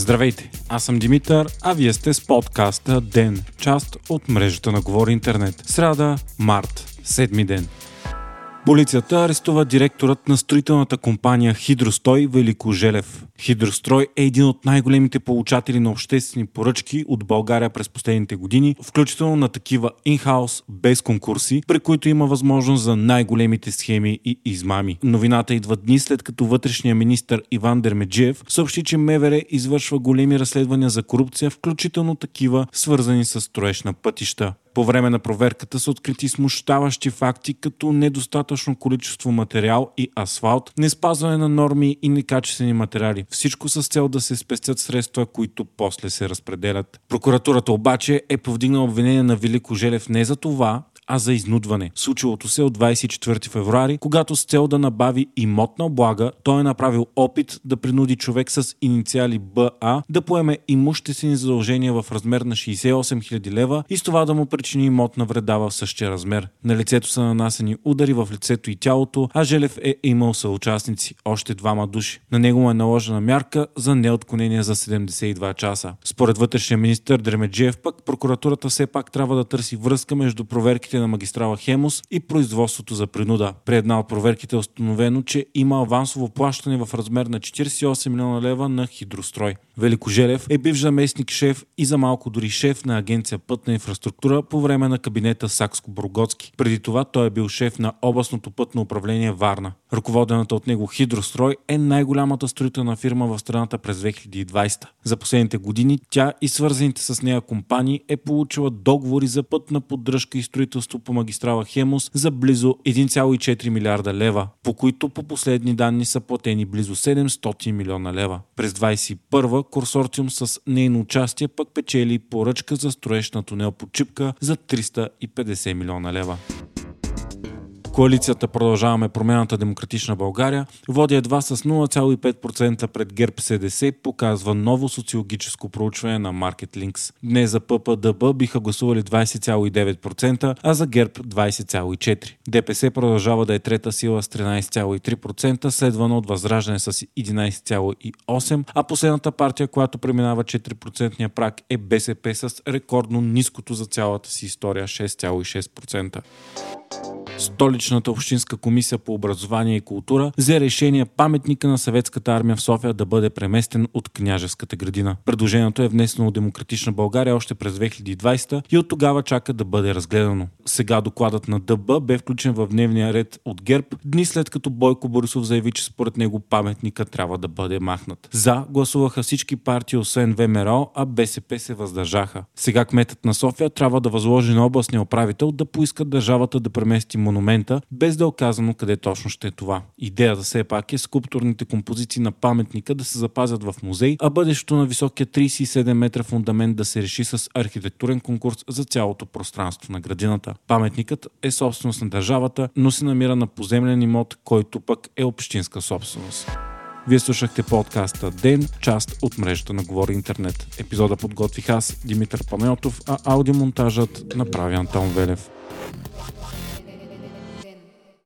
Здравейте, аз съм Димитър, а вие сте с подкаста ДЕН, част от мрежата на Говори Интернет. Сряда, март, седми ден. Полицията арестува директорът на строителната компания Хидростой Велико Желев. Хидрострой е един от най-големите получатели на обществени поръчки от България през последните години, включително на такива инхаус без конкурси, при които има възможност за най-големите схеми и измами. Новината идва дни след като вътрешния министр Иван Дермеджиев съобщи, че МВР извършва големи разследвания за корупция, включително такива свързани с строеж на пътища. По време на проверката са открити смущаващи факти, като недостатъчно количество материал и асфалт, не спазване на норми и некачествени материали. Всичко с цел да се спестят средства, които после се разпределят. Прокуратурата обаче е повдигнала обвинение на Велико Желев не за това, а за изнудване. Случилото се от 24 февруари, когато с цел да набави имотна облага, той е направил опит да принуди човек с инициали БА да поеме имуществени задължения в размер на 68 000 лева и с това да му причини имотна вреда в същия размер. На лицето са нанасени удари в лицето и тялото, а Желев е имал съучастници, още двама души. На него му е наложена мярка за неотклонение за 72 часа. Според вътрешния министр Дремеджиев пък прокуратурата все пак трябва да търси връзка между проверките на магистрала Хемус и производството за принуда. При една от проверките е установено, че има авансово плащане в размер на 48 милиона лева на Хидрострой. Велико Желев е бив заместник шеф и за малко дори шеф на агенция Пътна инфраструктура по време на кабинета Сакско-Бургоцки. Преди това той е бил шеф на областното пътно управление Варна. Ръководената от него Хидрострой е най-голямата строителна фирма в страната през 2020. За последните години тя и свързаните с нея компании е получила договори за пътна поддръжка и строителство по магистрала Хемус за близо 1,4 милиарда лева, по които по последни данни са платени близо 700 милиона лева. През 2021 консорциум с нейно участие пък печели поръчка за строеж на тунел по Чипка за 350 милиона лева. Коалицията Продължаваме промяната Демократична България води едва с 0,5% пред ГЕРБ СДС, показва ново социологическо проучване на Market Днес за ППДБ биха гласували 20,9%, а за ГЕРБ 20,4%. ДПС продължава да е трета сила с 13,3%, следвано от Възраждане с 11,8%, а последната партия, която преминава 4% прак е БСП с рекордно ниското за цялата си история 6,6%. Столичната общинска комисия по образование и култура взе решение паметника на съветската армия в София да бъде преместен от княжеската градина. Предложението е внесено от Демократична България още през 2020 и от тогава чака да бъде разгледано. Сега докладът на ДБ бе включен в дневния ред от ГЕРБ, дни след като Бойко Борисов заяви, че според него паметника трябва да бъде махнат. За гласуваха всички партии, освен ВМРО, а БСП се въздържаха. Сега кметът на София трябва да възложи на областния управител да поиска държавата да премести монумента, без да е оказано къде точно ще е това. Идеята все пак е скулптурните композиции на паметника да се запазят в музей, а бъдещето на високия 37 метра фундамент да се реши с архитектурен конкурс за цялото пространство на градината. Паметникът е собственост на държавата, но се намира на поземлен имот, който пък е общинска собственост. Вие слушахте подкаста Ден, част от мрежата на Говори Интернет. Епизода подготвих аз, Димитър Панайотов, а аудиомонтажът направи Антон Велев.